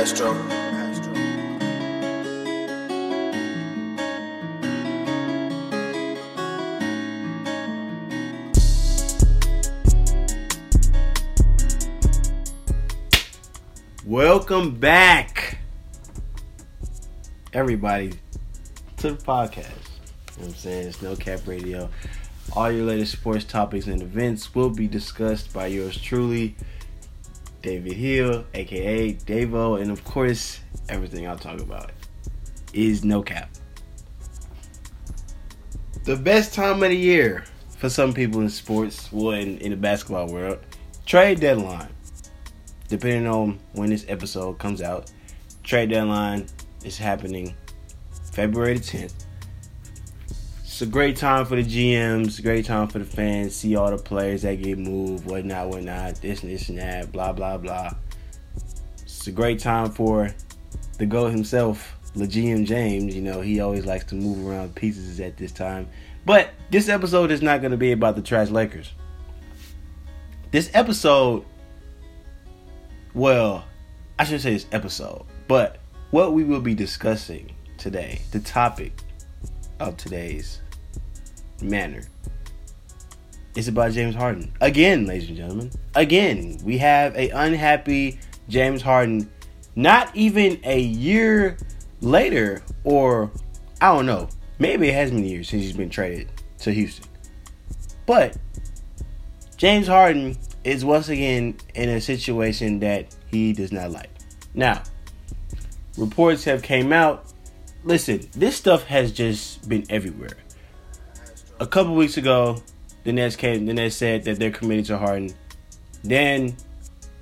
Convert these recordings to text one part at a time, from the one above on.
Castro. Welcome back, everybody, to the podcast. You know what I'm saying? It's No Cap Radio. All your latest sports topics and events will be discussed by yours truly, David Hill, aka Davo, and of course, everything I'll talk about is No Cap. The best time of the year for some people in sports, well, in, in the basketball world, trade deadline depending on when this episode comes out, trade deadline is happening February the 10th. It's a great time for the GMs, great time for the fans, see all the players that get moved, whatnot, whatnot, this and this and that, blah, blah, blah. It's a great time for the GOAT himself, LeGM James. You know, he always likes to move around pieces at this time. But this episode is not going to be about the trash Lakers. This episode well, I should say this episode, but what we will be discussing today, the topic of today's manner, It's about James Harden. Again, ladies and gentlemen, again, we have a unhappy James Harden. Not even a year later, or I don't know, maybe it has been years since he's been traded to Houston. But James Harden is once again in a situation that he does not like. Now, reports have came out. Listen, this stuff has just been everywhere. A couple weeks ago, the Nets came. The Nets said that they're committed to Harden. Then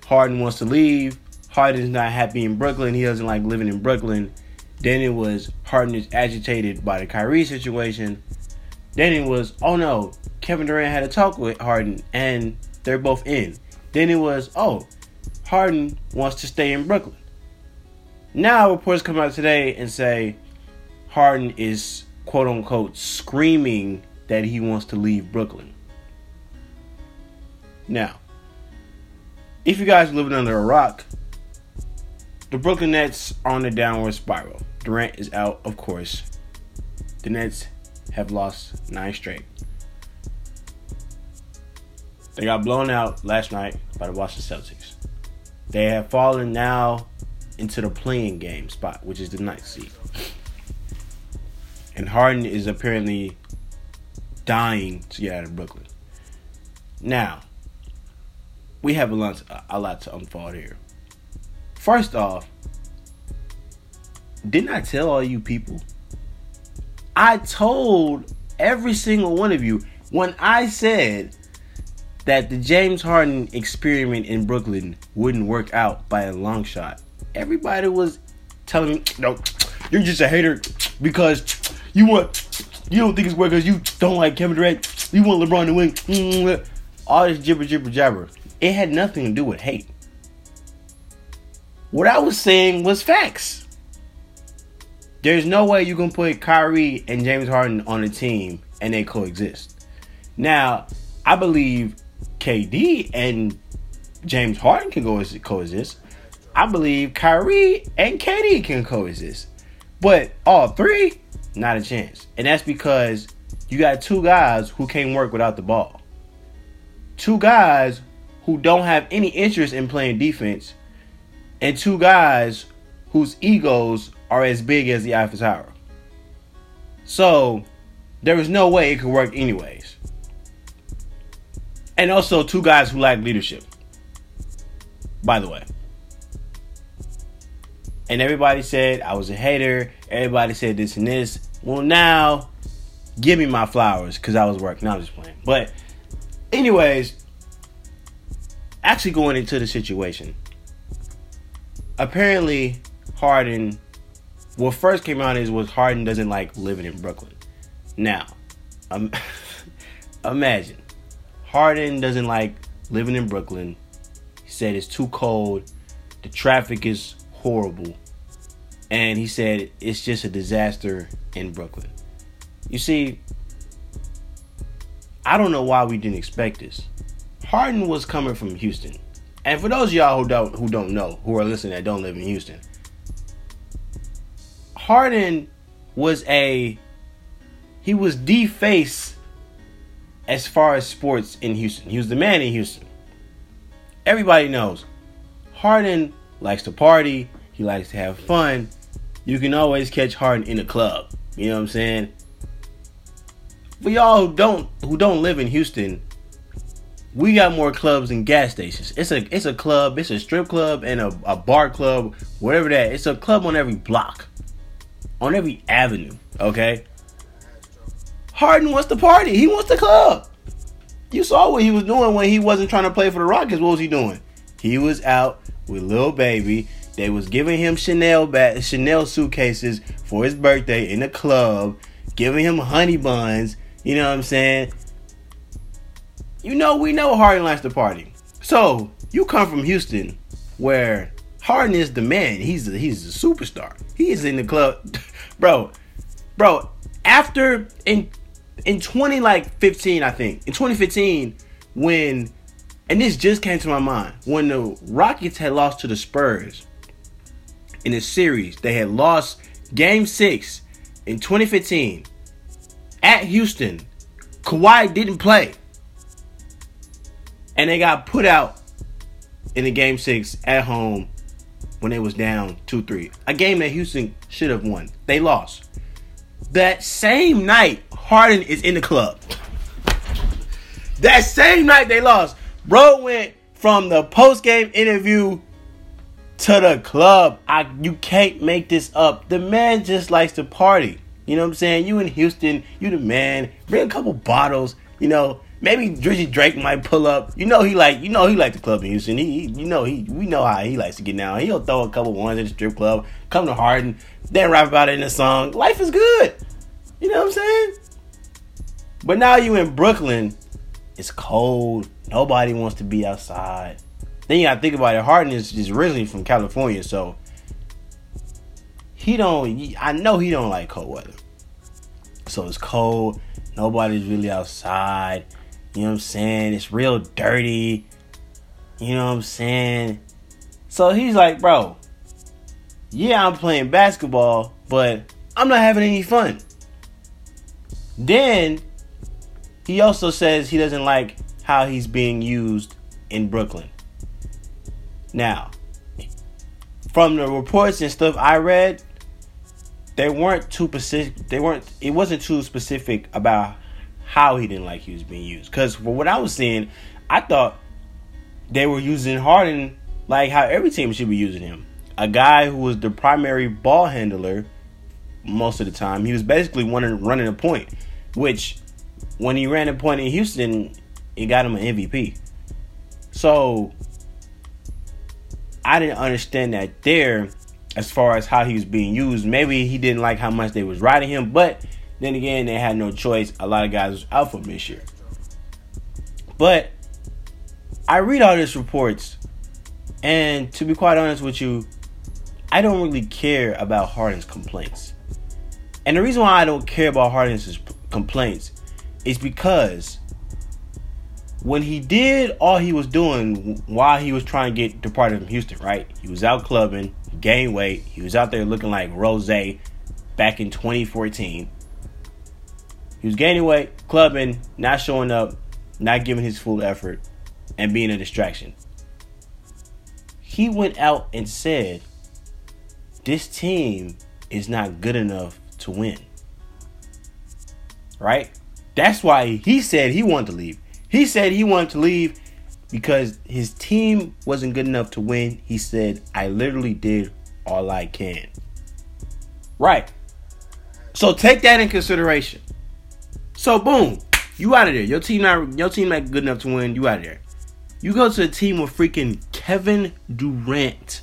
Harden wants to leave. Harden is not happy in Brooklyn. He doesn't like living in Brooklyn. Then it was Harden is agitated by the Kyrie situation. Then it was, oh no, Kevin Durant had a talk with Harden and they're both in. Then it was, oh, Harden wants to stay in Brooklyn. Now reports come out today and say Harden is quote unquote screaming that he wants to leave Brooklyn. Now, if you guys are living under a rock, the Brooklyn Nets are on a downward spiral. Durant is out, of course. The Nets have lost nine straight. They got blown out last night by the Washington Celtics. They have fallen now into the play-in game spot, which is the ninth seed. And Harden is apparently dying to get out of Brooklyn. Now, we have a lot, a lot to unfold here. First off, didn't I tell all you people? I told every single one of you when I said that the James Harden experiment in Brooklyn wouldn't work out by a long shot. Everybody was telling me, no, you're just a hater because you want, you don't think it's work because you don't like Kevin Durant. You want LeBron to win. Mm-hmm. All this jibber jibber jabber. It had nothing to do with hate. What I was saying was facts. There's no way you can put Kyrie and James Harden on a team and they coexist. Now, I believe KD and James Harden can go coexist. I believe Kyrie and KD can coexist. But all three, not a chance. And that's because you got two guys who can't work without the ball. Two guys who don't have any interest in playing defense. And two guys whose egos are as big as the Eiffel Tower. So there is no way it could work anyways and also two guys who lack leadership. By the way. And everybody said I was a hater. Everybody said this and this. Well, now, give me my flowers because I was working. No, I'm just playing. But, anyways, actually going into the situation. Apparently, Harden. What first came out is was Harden doesn't like living in Brooklyn. Now, um, imagine Harden doesn't like living in Brooklyn. He said it's too cold. The traffic is horrible. And he said it's just a disaster in Brooklyn. You see, I don't know why we didn't expect this. Harden was coming from Houston. And for those of y'all who don't who don't know, who are listening that don't live in Houston, Harden was a he was the face as far as sports in Houston. He was the man in Houston. Everybody knows Harden likes to party, he likes to have fun. You can always catch Harden in a club. You know what I'm saying? For y'all who don't who don't live in Houston, we got more clubs than gas stations. It's a it's a club, it's a strip club and a, a bar club, whatever that. It's a club on every block. On every avenue. Okay? Harden wants to party. He wants the club. You saw what he was doing when he wasn't trying to play for the Rockets. What was he doing? He was out with Lil Baby. They was giving him Chanel bat, Chanel suitcases for his birthday in the club, giving him honey buns. You know what I'm saying? You know, we know Harden likes to party. So you come from Houston, where Harden is the man. He's a, he's a superstar. He is in the club, bro, bro. After in in 20 like 15, I think in 2015 when and this just came to my mind when the Rockets had lost to the Spurs in a series. They had lost Game Six in 2015 at Houston. Kawhi didn't play, and they got put out in the Game Six at home when they was down two three. A game that Houston should have won. They lost. That same night, Harden is in the club. That same night they lost. Bro went from the post game interview to the club. I you can't make this up. The man just likes to party. You know what I'm saying? You in Houston, you the man. Bring a couple bottles. You know, maybe Drizzy Drake might pull up. You know he like you know he like the club in Houston. He, he you know he we know how he likes to get down. He'll throw a couple ones at the strip club. Come to Harden, then rap about it in a song. Life is good. You know what I'm saying? But now you in Brooklyn. It's cold. Nobody wants to be outside. Then you gotta think about it. Harden is, is originally from California, so he don't. I know he don't like cold weather. So it's cold. Nobody's really outside. You know what I'm saying? It's real dirty. You know what I'm saying? So he's like, bro, yeah, I'm playing basketball, but I'm not having any fun. Then he also says he doesn't like how he's being used in Brooklyn. Now, from the reports and stuff I read, they weren't too specific. They weren't. It wasn't too specific about how he didn't like he was being used. Because for what I was seeing, I thought they were using Harden like how every team should be using him. A guy who was the primary ball handler most of the time. He was basically running running a point, which when he ran a point in Houston, it got him an MVP. So I didn't understand that there as far as how he was being used. Maybe he didn't like how much they was riding him, but then again, they had no choice. A lot of guys was out for this year. But I read all these reports, and to be quite honest with you, I don't really care about Harden's complaints. And the reason why I don't care about Harden's complaints is because when he did all he was doing while he was trying to get departed from Houston, right? He was out clubbing, gained weight. He was out there looking like Rose back in 2014. He was gaining weight, clubbing, not showing up, not giving his full effort, and being a distraction. He went out and said, This team is not good enough to win. Right? That's why he said he wanted to leave. He said he wanted to leave because his team wasn't good enough to win. He said, I literally did all I can. Right. So take that in consideration. So boom, you out of there. Your team not your team not good enough to win. You out of there. You go to a team with freaking Kevin Durant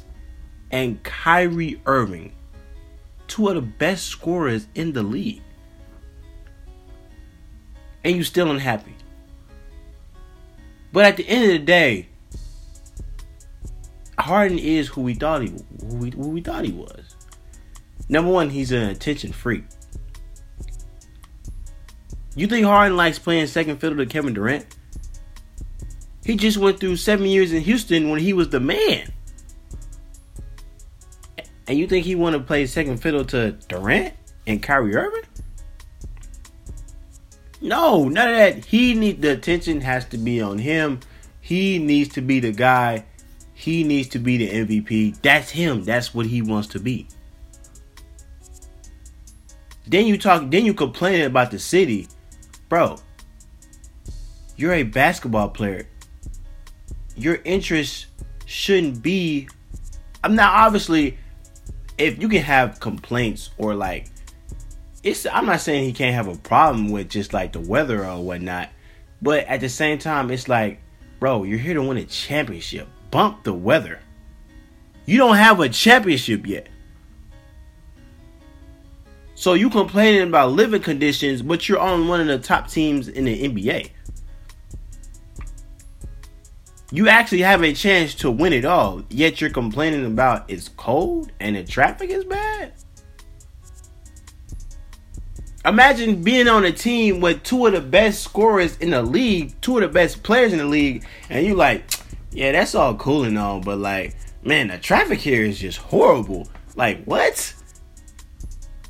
and Kyrie Irving, two of the best scorers in the league and you still unhappy. But at the end of the day, Harden is who we thought he who we, who we thought he was. Number one, he's an attention freak. You think Harden likes playing second fiddle to Kevin Durant? He just went through seven years in Houston when he was the man. And you think he want to play second fiddle to Durant and Kyrie Irving? No, none of that. He need the attention has to be on him. He needs to be the guy. He needs to be the MVP. That's him. That's what he wants to be. Then you talk. Then you complain about the city, bro. You're a basketball player. Your interest shouldn't be. I'm not obviously. If you can have complaints or like it's I'm not saying he can't have a problem with just like the weather or whatnot, but at the same time, it's like, bro, you're here to win a championship. Bump the weather. You don't have a championship yet. So you complaining about living conditions, but you're on one of the top teams in the NBA. You actually have a chance to win it all, yet you're complaining about it's cold and the traffic is bad. Imagine being on a team with two of the best scorers in the league, two of the best players in the league, and you like, yeah, that's all cool and all, but like, man, the traffic here is just horrible. Like, what?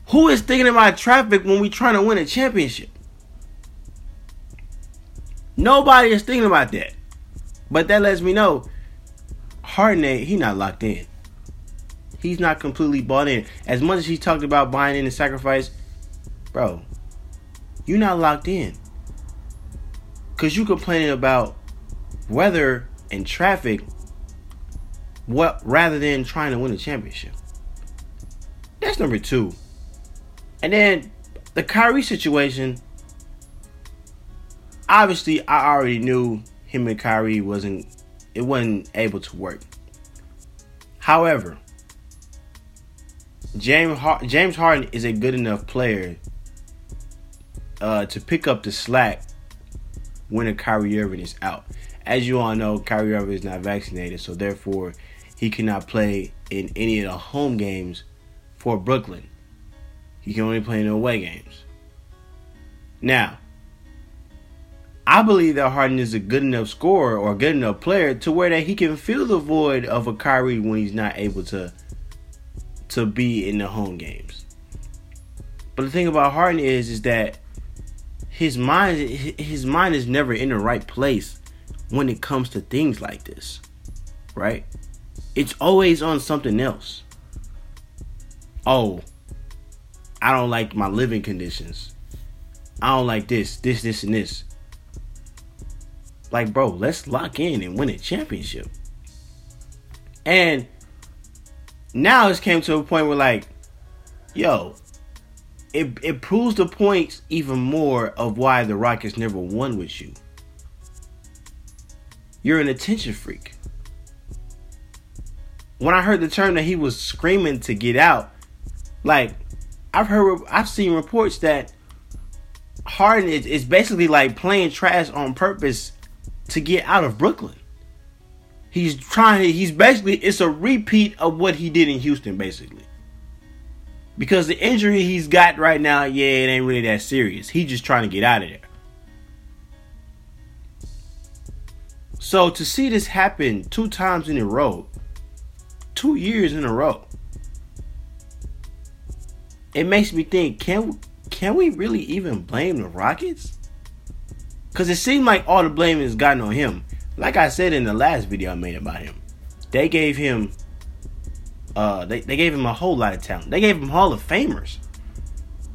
Who is thinking about traffic when we trying to win a championship? Nobody is thinking about that. But that lets me know Harden, he not locked in. He's not completely bought in. As much as he talked about buying in and sacrifice, bro, you're not locked in. Cause you complaining about weather and traffic what rather than trying to win a championship. That's number two. And then the Kyrie situation. Obviously, I already knew him and Kyrie wasn't it wasn't able to work. However, James James Harden is a good enough player uh, to pick up the slack when a Kyrie Irving is out. As you all know, Kyrie Irving is not vaccinated, so therefore he cannot play in any of the home games for Brooklyn. He can only play in the away games. Now, I believe that Harden is a good enough scorer or a good enough player to where that he can fill the void of a Kyrie when he's not able to to be in the home games. But the thing about Harden is is that his mind his mind is never in the right place when it comes to things like this. Right? It's always on something else. Oh, I don't like my living conditions. I don't like this, this, this, and this. Like, bro, let's lock in and win a championship. And now it's came to a point where, like, yo, it, it proves the points even more of why the Rockets never won with you. You're an attention freak. When I heard the term that he was screaming to get out, like I've heard, I've seen reports that Harden is, is basically like playing trash on purpose to get out of Brooklyn. He's trying. He's basically it's a repeat of what he did in Houston, basically. Because the injury he's got right now, yeah, it ain't really that serious. He's just trying to get out of there. So to see this happen two times in a row, two years in a row, it makes me think: Can can we really even blame the Rockets? Because it seemed like all the blame is gotten on him. Like I said in the last video I made about him, they gave him uh, they, they gave him a whole lot of talent. They gave him Hall of Famers.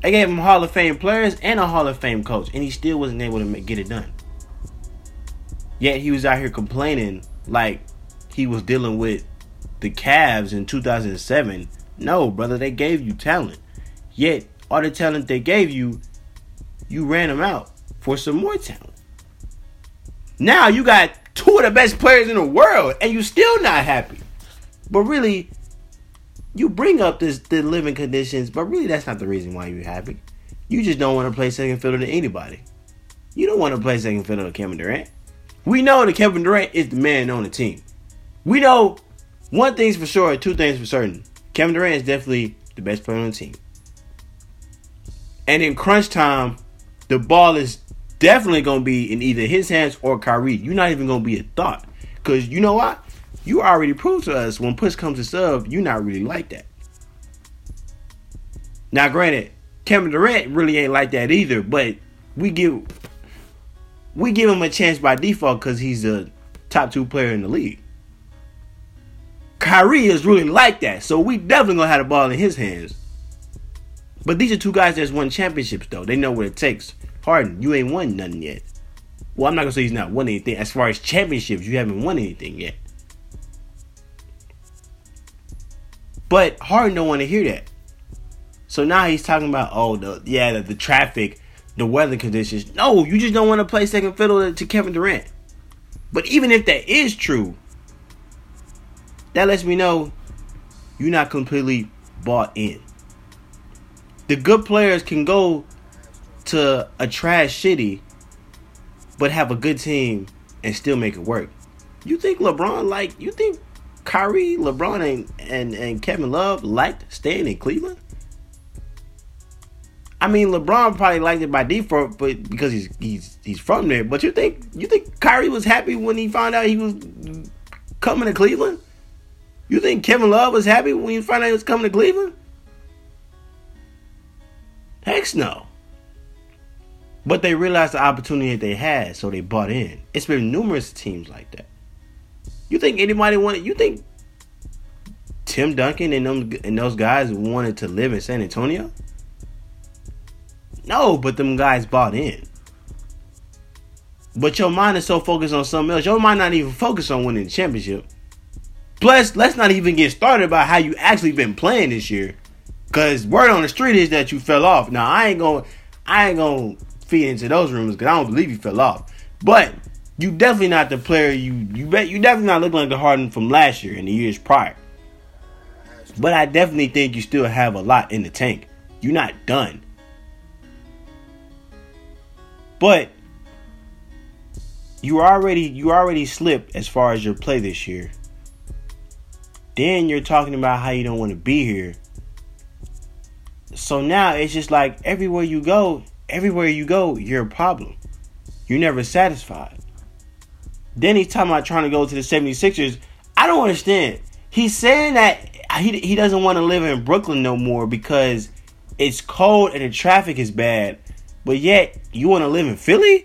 They gave him Hall of Fame players and a Hall of Fame coach, and he still wasn't able to get it done. Yet he was out here complaining like he was dealing with the Cavs in 2007. No, brother, they gave you talent. Yet all the talent they gave you, you ran them out for some more talent. Now you got two of the best players in the world, and you still not happy. But really, you bring up this the living conditions, but really that's not the reason why you're happy. You just don't want to play second fiddle to anybody. You don't want to play second fiddle to Kevin Durant. We know that Kevin Durant is the man on the team. We know one thing's for sure, two things for certain. Kevin Durant is definitely the best player on the team. And in crunch time, the ball is definitely gonna be in either his hands or Kyrie. You're not even gonna be a thought. Cause you know what? You already proved to us when push comes to shove, you're not really like that. Now, granted, Kevin Durant really ain't like that either, but we give we give him a chance by default because he's a top two player in the league. Kyrie is really like that, so we definitely gonna have the ball in his hands. But these are two guys that's won championships though. They know what it takes. Harden, you ain't won nothing yet. Well, I'm not gonna say he's not won anything. As far as championships, you haven't won anything yet. But Harden don't want to hear that. So now he's talking about oh the yeah the, the traffic, the weather conditions. No, you just don't want to play second fiddle to, to Kevin Durant. But even if that is true, that lets me know you're not completely bought in. The good players can go to a trash city, but have a good team and still make it work. You think LeBron like you think Kyrie, LeBron, and, and, and Kevin Love liked staying in Cleveland? I mean, LeBron probably liked it by default, but because he's he's he's from there. But you think you think Kyrie was happy when he found out he was coming to Cleveland? You think Kevin Love was happy when he found out he was coming to Cleveland? Heck no. But they realized the opportunity that they had, so they bought in. It's been numerous teams like that. You think anybody wanted? You think Tim Duncan and them and those guys wanted to live in San Antonio? No, but them guys bought in. But your mind is so focused on something else. Your mind not even focused on winning the championship. Plus, let's not even get started about how you actually been playing this year. Cause word on the street is that you fell off. Now I ain't gonna I ain't gonna feed into those rumors because I don't believe you fell off. But you definitely not the player you you bet you definitely not looking like the Harden from last year and the years prior. But I definitely think you still have a lot in the tank. You're not done. But you already you already slipped as far as your play this year. Then you're talking about how you don't want to be here. So now it's just like everywhere you go, everywhere you go, you're a problem. You're never satisfied. Then he's talking about trying to go to the 76ers. I don't understand. He's saying that he, he doesn't want to live in Brooklyn no more because it's cold and the traffic is bad. But yet you want to live in Philly?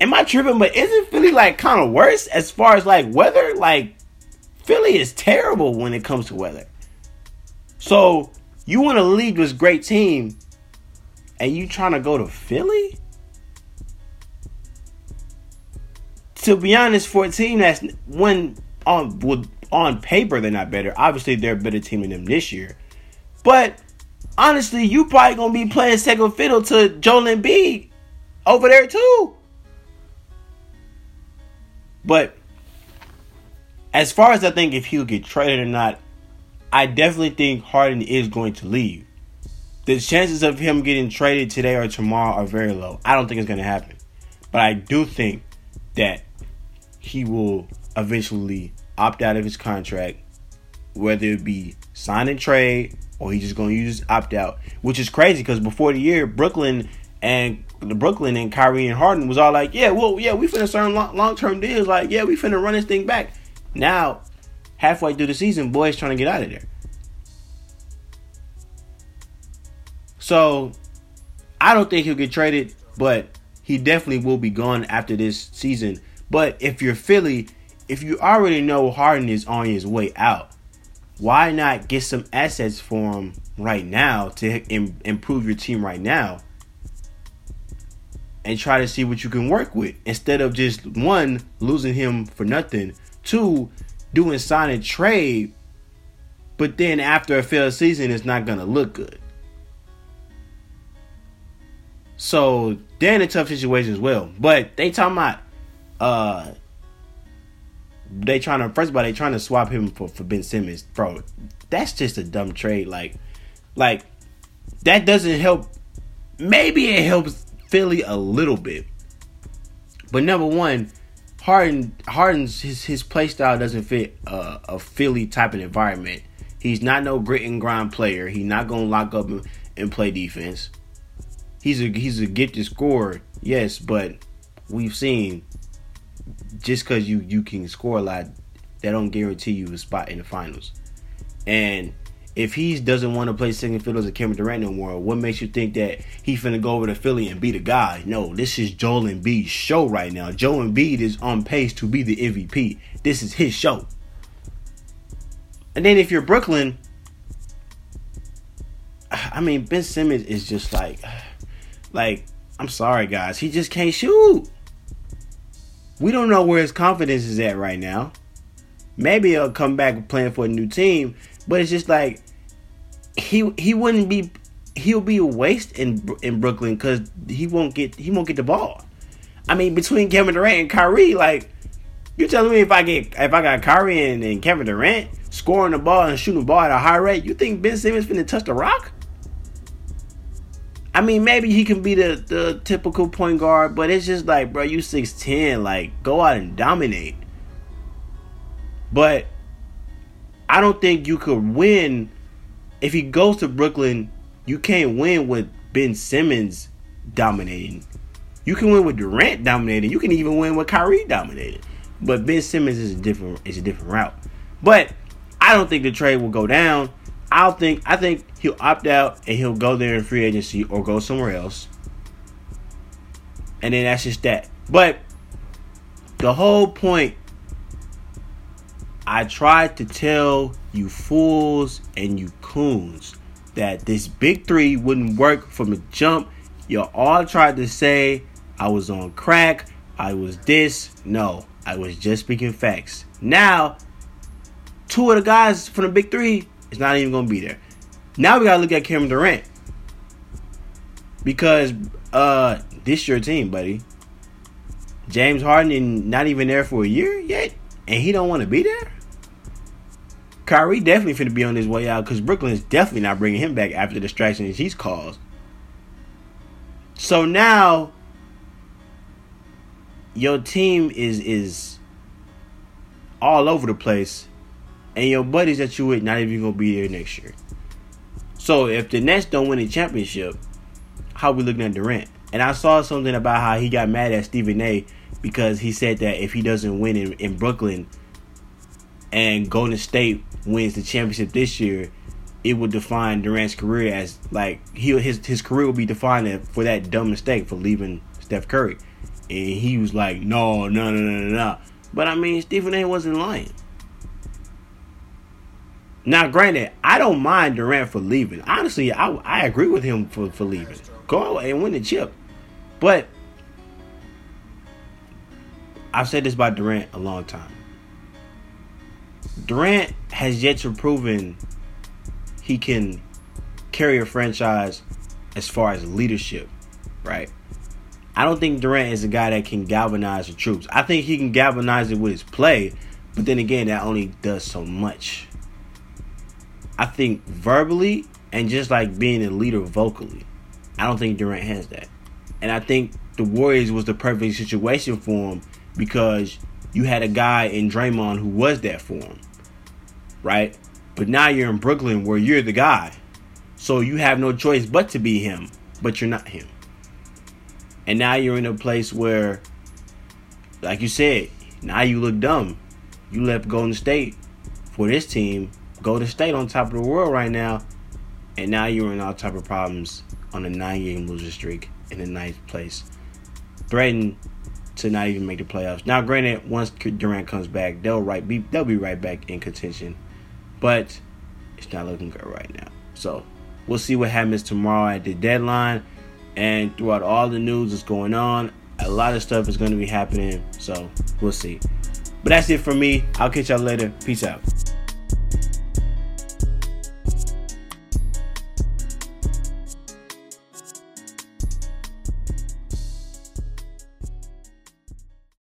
Am I tripping? But isn't Philly like kind of worse as far as like weather? Like Philly is terrible when it comes to weather. So you want to leave this great team, and you trying to go to Philly? To be honest, for a team that's when on on paper they're not better. Obviously, they're a better team than them this year. But honestly, you probably gonna be playing second fiddle to Joel Embiid over there too. But as far as I think if he'll get traded or not, I definitely think Harden is going to leave. The chances of him getting traded today or tomorrow are very low. I don't think it's going to happen. But I do think that he will eventually opt out of his contract, whether it be sign and trade or he's just gonna use opt out, which is crazy because before the year, Brooklyn and the Brooklyn and Kyrie and Harden was all like, yeah, well, yeah, we finna sign long term deals, like, yeah, we finna run this thing back. Now, halfway through the season, boys trying to get out of there. So, I don't think he'll get traded, but he definitely will be gone after this season. But if you're Philly, if you already know Harden is on his way out, why not get some assets for him right now to Im- improve your team right now and try to see what you can work with instead of just one losing him for nothing two doing sign and trade but then after a failed season it's not gonna look good. So they're in a tough situation as well but they talking about uh they trying to first of all they trying to swap him for, for Ben Simmons, bro. That's just a dumb trade. Like, like that doesn't help. Maybe it helps Philly a little bit, but number one, Harden Harden's his his play style doesn't fit a, a Philly type of environment. He's not no grit and grind player. He's not gonna lock up and, play defense. He's a he's a gifted scorer, Yes, but we've seen just because you you can score a lot, that don't guarantee you a spot in the finals. And if he doesn't want to play second fiddle as a Kevin Durant no more, what makes you think that he finna go over to Philly and be the guy? No, this is Joel Embiid's show right now. Joel Embiid is on pace to be the MVP. This is his show. And then if you're Brooklyn, I mean Ben Simmons is just like, like I'm sorry guys, he just can't shoot. We don't know where his confidence is at right now. Maybe he'll come back playing for a new team, but it's just like he he wouldn't be he'll be a waste in in Brooklyn because he won't get he won't get the ball. I mean, between Kevin Durant and Kyrie, like you telling me if I get if I got Kyrie and, and Kevin Durant scoring the ball and shooting the ball at a high rate, you think Ben Simmons finna touch the rock? I mean, maybe he can be the, the typical point guard, but it's just like, bro, you 6'10, like, go out and dominate. But I don't think you could win if he goes to Brooklyn. You can't win with Ben Simmons dominating. You can win with Durant dominating. You can even win with Kyrie dominating. But Ben Simmons is a different is a different route. But I don't think the trade will go down. I think I think he'll opt out and he'll go there in free agency or go somewhere else. And then that's just that. But the whole point I tried to tell you fools and you coons that this big three wouldn't work from the jump. You all tried to say I was on crack, I was this. No, I was just speaking facts. Now, two of the guys from the big three is not even gonna be there. Now we gotta look at Kevin Durant. Because uh this your team, buddy. James Harden not even there for a year yet, and he don't want to be there. Kyrie definitely finna be on his way out because Brooklyn's definitely not bringing him back after the distractions he's caused. So now your team is is all over the place, and your buddies that you with not even gonna be there next year. So if the Nets don't win a championship, how we looking at Durant? And I saw something about how he got mad at Stephen A. because he said that if he doesn't win in, in Brooklyn and Golden State wins the championship this year, it would define Durant's career as like he his his career will be defined for that dumb mistake for leaving Steph Curry. And he was like, no, no, no, no, no. But I mean, Stephen A. wasn't lying. Now, granted, I don't mind Durant for leaving. Honestly, I, I agree with him for, for leaving. Go and win the chip. But I've said this about Durant a long time. Durant has yet to proven he can carry a franchise as far as leadership, right? I don't think Durant is a guy that can galvanize the troops. I think he can galvanize it with his play, but then again, that only does so much. I think verbally and just like being a leader vocally, I don't think Durant has that. And I think the Warriors was the perfect situation for him because you had a guy in Draymond who was that for him, right? But now you're in Brooklyn where you're the guy. So you have no choice but to be him, but you're not him. And now you're in a place where, like you said, now you look dumb. You left Golden State for this team. Golden State on top of the world right now. And now you're in all type of problems on a nine game losing streak in the ninth place. Threatened to not even make the playoffs. Now, granted, once Durant comes back, they'll right be they'll be right back in contention, but it's not looking good right now. So we'll see what happens tomorrow at the deadline and throughout all the news that's going on. A lot of stuff is going to be happening, so we'll see. But that's it for me. I'll catch y'all later. Peace out.